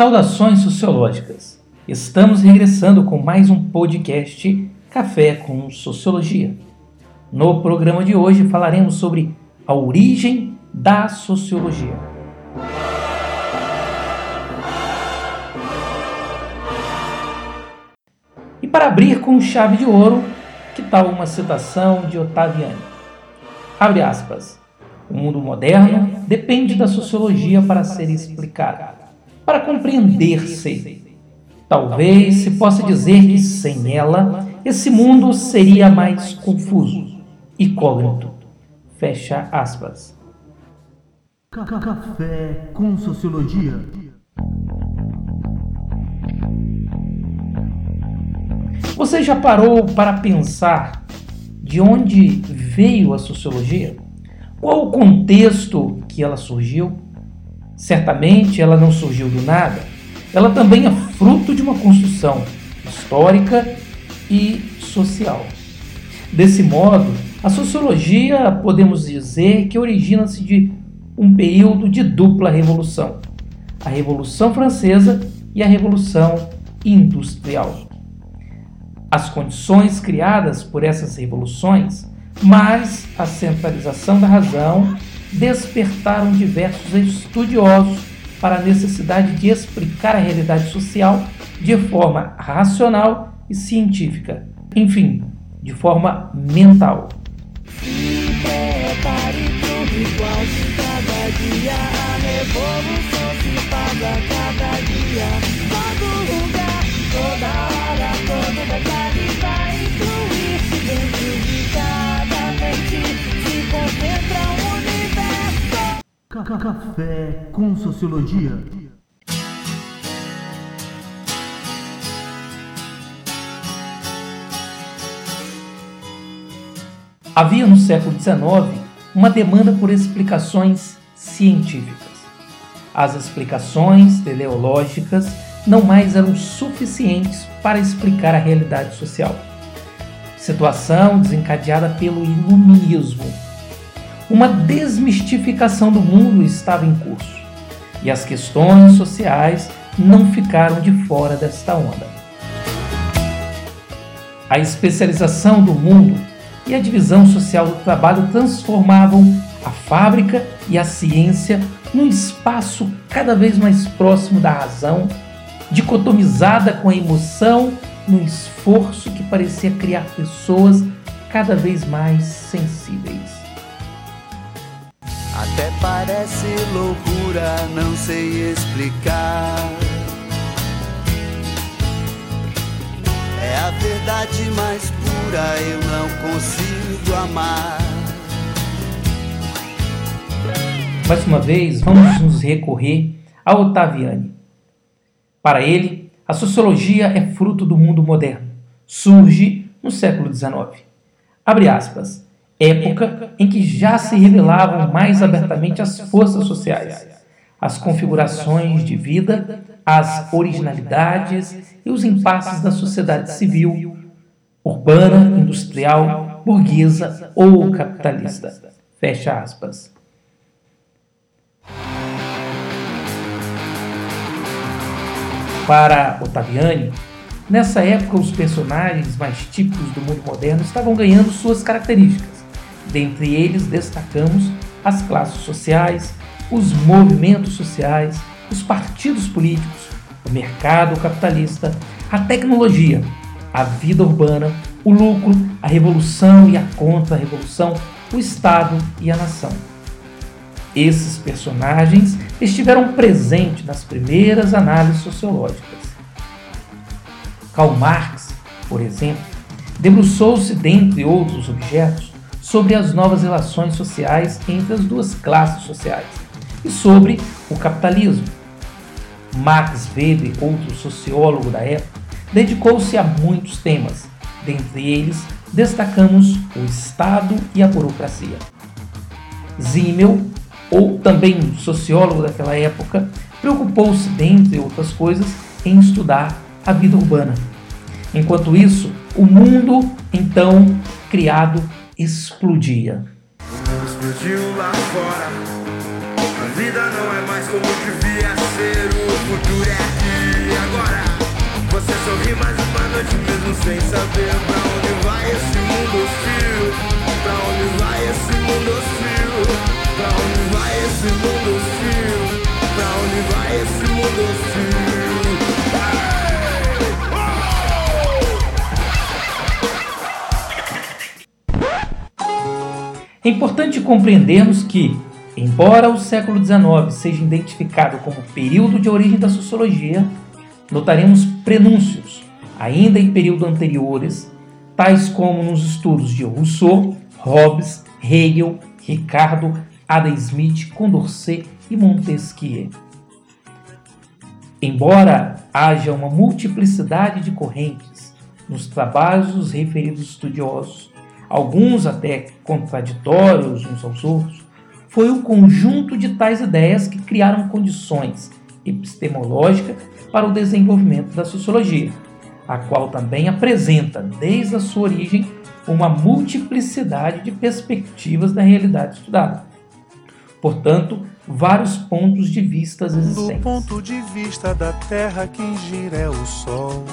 Saudações sociológicas! Estamos regressando com mais um podcast Café com Sociologia. No programa de hoje falaremos sobre a origem da sociologia. E para abrir com chave de ouro, que tal uma citação de Ottaviani? Abre aspas. O mundo moderno depende da sociologia para ser explicado para compreender-se. Talvez se possa dizer que sem ela, esse mundo seria mais confuso, incógnito. Fecha aspas. Café com Sociologia. Você já parou para pensar de onde veio a sociologia? Qual o contexto que ela surgiu? Certamente ela não surgiu do nada. Ela também é fruto de uma construção histórica e social. Desse modo, a sociologia podemos dizer que origina-se de um período de dupla revolução: a Revolução Francesa e a Revolução Industrial. As condições criadas por essas revoluções, mais a centralização da razão despertaram diversos estudiosos para a necessidade de explicar a realidade social de forma racional e científica, enfim, de forma mental. Todo lugar, toda hora, todo detalhe Café com Sociologia. Havia no século XIX uma demanda por explicações científicas. As explicações teleológicas não mais eram suficientes para explicar a realidade social. Situação desencadeada pelo iluminismo uma desmistificação do mundo estava em curso e as questões sociais não ficaram de fora desta onda. A especialização do mundo e a divisão social do trabalho transformavam a fábrica e a ciência num espaço cada vez mais próximo da razão, dicotomizada com a emoção, num esforço que parecia criar pessoas cada vez mais sensíveis. Parece loucura, não sei explicar. É a verdade mais pura, eu não consigo amar. Mais uma vez, vamos nos recorrer a Ottaviani. Para ele, a sociologia é fruto do mundo moderno. Surge no século XIX. Abre aspas época em que já se revelavam mais abertamente as forças sociais, as configurações de vida, as originalidades e os impasses da sociedade civil, urbana, industrial, burguesa ou capitalista. Fecha aspas. Para Ottaviani, nessa época os personagens mais típicos do mundo moderno estavam ganhando suas características Dentre eles destacamos as classes sociais, os movimentos sociais, os partidos políticos, o mercado capitalista, a tecnologia, a vida urbana, o lucro, a revolução e a contra-revolução, o Estado e a nação. Esses personagens estiveram presentes nas primeiras análises sociológicas. Karl Marx, por exemplo, debruçou-se, dentre outros objetos, sobre as novas relações sociais entre as duas classes sociais e sobre o capitalismo. Max Weber, outro sociólogo da época, dedicou-se a muitos temas, dentre eles destacamos o Estado e a burocracia. Zimmel, ou também sociólogo daquela época, preocupou-se, dentre outras coisas, em estudar a vida urbana. Enquanto isso, o mundo, então criado explodia. Explodiu lá fora. A vida não é mais como devia ser. O futuro é sorrir mais uma noite mesmo sem saber pra onde vai esse mundo hostil. Pra onde vai esse mundo hostil? Pra onde vai esse mundo hostil? Pra onde vai esse mundo hostil? É importante compreendermos que, embora o século XIX seja identificado como período de origem da sociologia, notaremos prenúncios, ainda em períodos anteriores, tais como nos estudos de Rousseau, Hobbes, Hegel, Ricardo, Adam Smith, Condorcet e Montesquieu. Embora haja uma multiplicidade de correntes nos trabalhos dos referidos estudiosos, alguns até contraditórios uns aos outros, foi o conjunto de tais ideias que criaram condições epistemológicas para o desenvolvimento da sociologia, a qual também apresenta, desde a sua origem, uma multiplicidade de perspectivas da realidade estudada. Portanto, vários pontos de vista existentes. Do ponto de vista da Terra, quem gira é o Sol.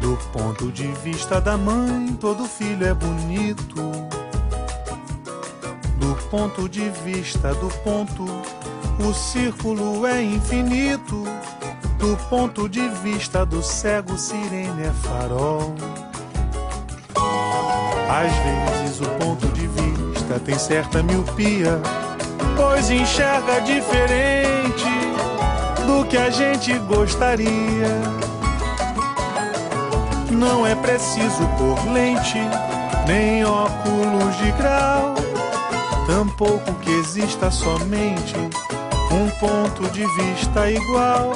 Do ponto de vista da mãe, todo filho é bonito. Do ponto de vista do ponto, o círculo é infinito. Do ponto de vista do cego, sirene é farol. Às vezes o ponto de vista tem certa miopia, pois enxerga diferente do que a gente gostaria. Não é preciso pôr lente, nem óculos de grau. Tampouco que exista somente um ponto de vista igual.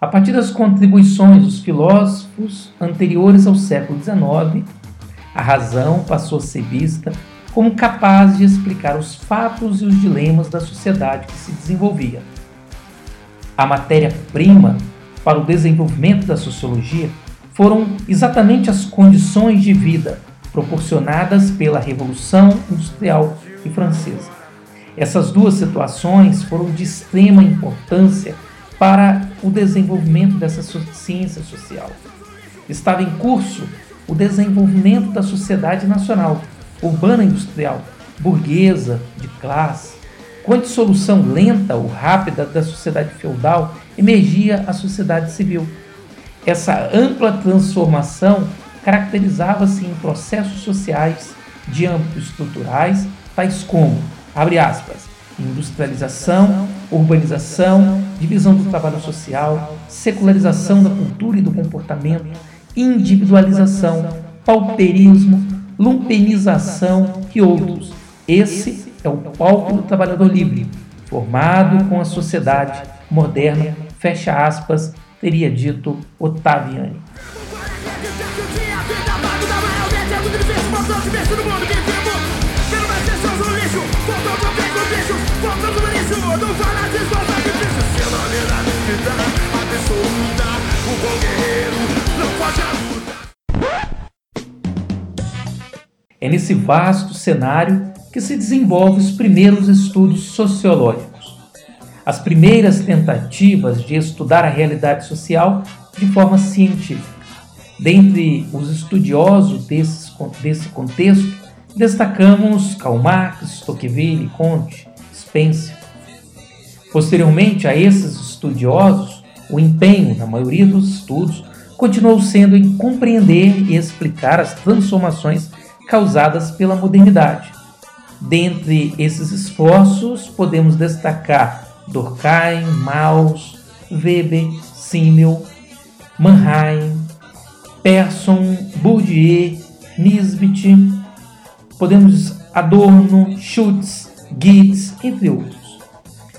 A partir das contribuições dos filósofos anteriores ao século XIX, a razão passou a ser vista como capaz de explicar os fatos e os dilemas da sociedade que se desenvolvia. A matéria-prima para o desenvolvimento da sociologia foram exatamente as condições de vida proporcionadas pela Revolução Industrial e Francesa. Essas duas situações foram de extrema importância para o desenvolvimento dessa ciência social. Estava em curso o desenvolvimento da sociedade nacional, urbana industrial, burguesa, de classe, com a dissolução lenta ou rápida da sociedade feudal, emergia a sociedade civil. Essa ampla transformação caracterizava-se em processos sociais de âmbito estruturais, tais como, abre aspas, industrialização, urbanização, divisão do trabalho social, secularização da cultura e do comportamento, individualização, pauperismo, lumpenização e outros. Esse é o palco do trabalhador livre, formado com a sociedade moderna, fecha aspas, teria dito Ottaviani. É nesse vasto cenário que se desenvolve os primeiros estudos sociológicos. As primeiras tentativas de estudar a realidade social de forma científica. Dentre os estudiosos desse, desse contexto, destacamos Karl Marx, Tocqueville, Comte, Spencer. Posteriormente a esses estudiosos, o empenho na maioria dos estudos continuou sendo em compreender e explicar as transformações causadas pela modernidade, Dentre esses esforços, podemos destacar Durkheim, Mauss, Weber, Simmel, Mannheim, Persson, Bourdieu, Nisbet, podemos Adorno, Schutz, Gittes, entre outros.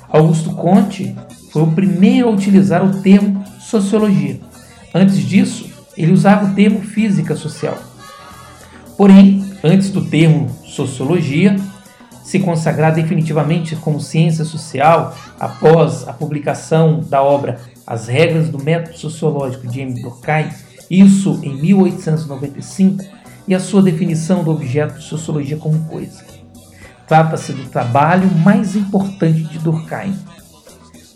Augusto Conte foi o primeiro a utilizar o termo sociologia. Antes disso, ele usava o termo física social. Porém, antes do termo sociologia, se consagrar definitivamente como ciência social após a publicação da obra As Regras do Método Sociológico de M. Durkheim, isso em 1895, e a sua definição do objeto de sociologia como coisa. Trata-se do trabalho mais importante de Durkheim.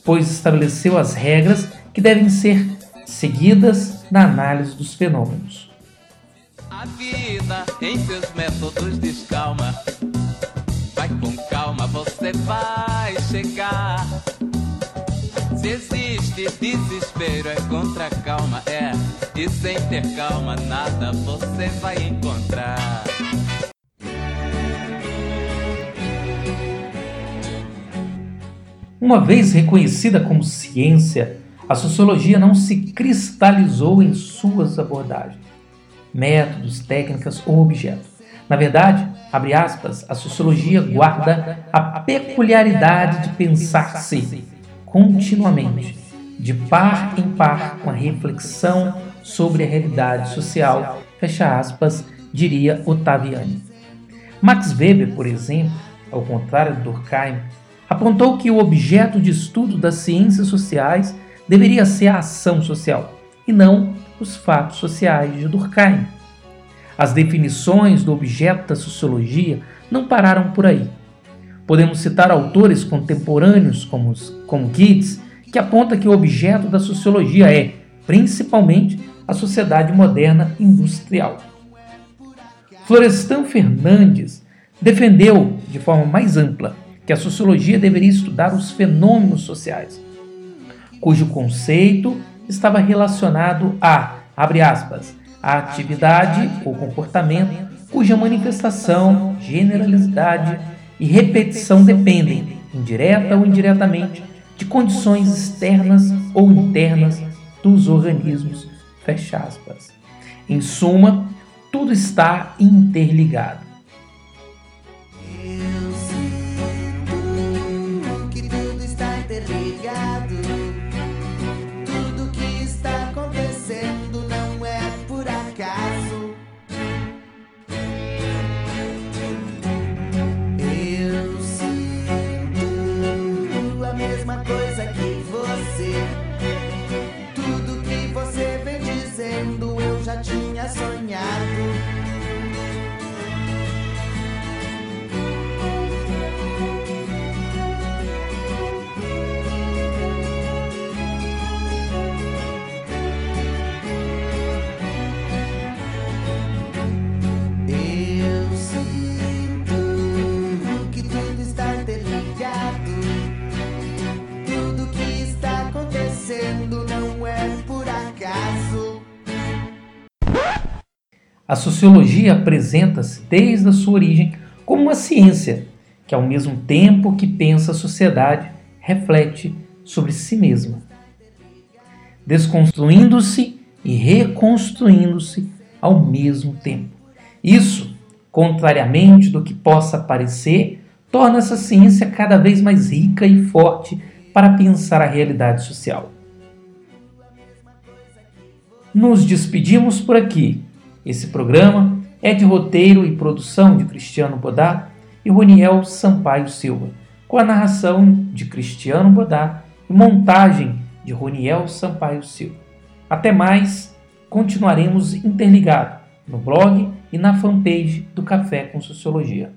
pois estabeleceu as regras que devem ser seguidas na análise dos fenômenos. A vida em seus métodos descalma. Você vai chegar. Se existe desespero, é contra calma, é. E sem ter calma, nada você vai encontrar. Uma vez reconhecida como ciência, a sociologia não se cristalizou em suas abordagens, métodos, técnicas ou objetos. Na verdade, abre aspas, a sociologia guarda a peculiaridade de pensar-se continuamente, de par em par com a reflexão sobre a realidade social, fecha aspas, diria Ottaviani. Max Weber, por exemplo, ao contrário de Durkheim, apontou que o objeto de estudo das ciências sociais deveria ser a ação social, e não os fatos sociais de Durkheim. As definições do objeto da sociologia não pararam por aí. Podemos citar autores contemporâneos como, como Gibbs, que aponta que o objeto da sociologia é, principalmente, a sociedade moderna industrial. Florestan Fernandes defendeu, de forma mais ampla, que a sociologia deveria estudar os fenômenos sociais, cujo conceito estava relacionado a, abre aspas, a atividade ou comportamento cuja manifestação, generalidade e repetição dependem, indireta ou indiretamente, de condições externas ou internas dos organismos. Fecha aspas. Em suma, tudo está interligado. A sociologia apresenta-se desde a sua origem como uma ciência que, ao mesmo tempo que pensa a sociedade, reflete sobre si mesma, desconstruindo-se e reconstruindo-se ao mesmo tempo. Isso, contrariamente do que possa parecer, torna essa ciência cada vez mais rica e forte para pensar a realidade social. Nos despedimos por aqui esse programa é de roteiro e produção de Cristiano Bodá e Roniel Sampaio Silva, com a narração de Cristiano Bodá e montagem de Roniel Sampaio Silva. Até mais, continuaremos interligados no blog e na fanpage do Café com Sociologia.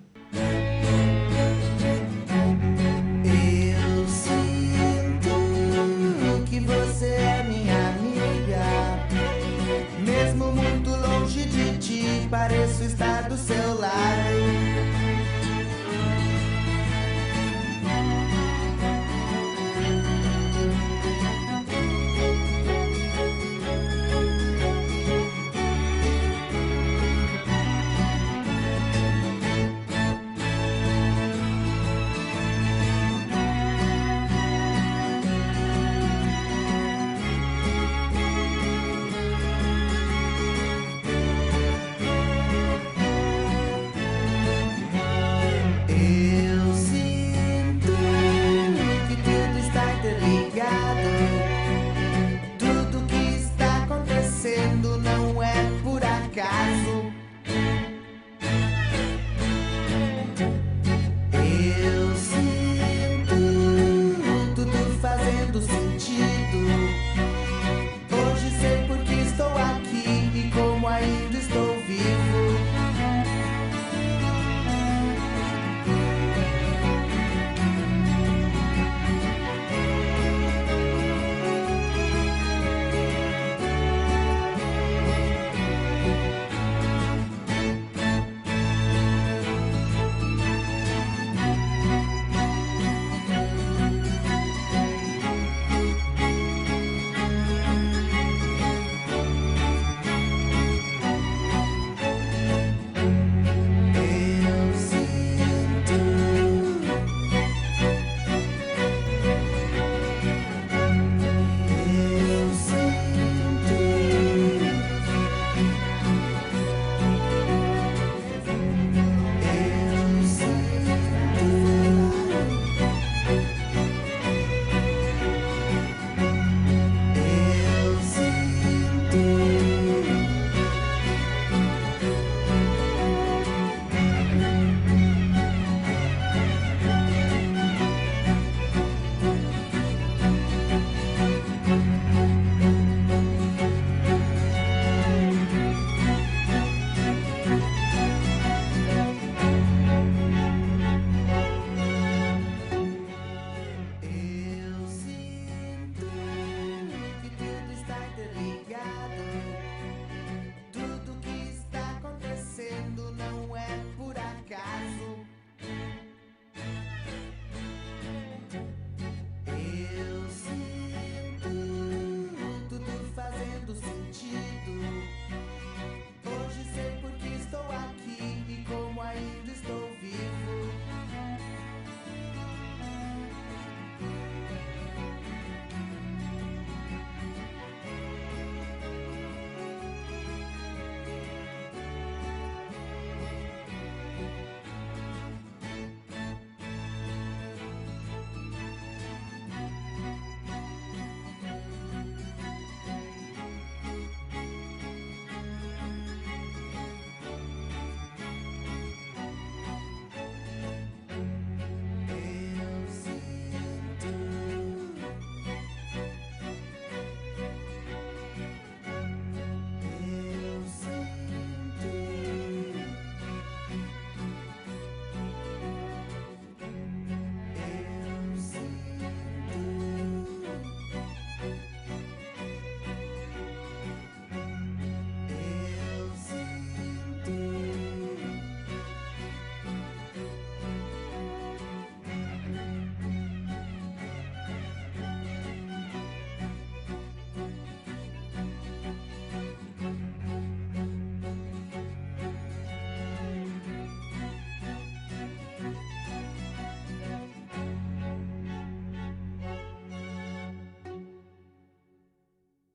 Tá do seu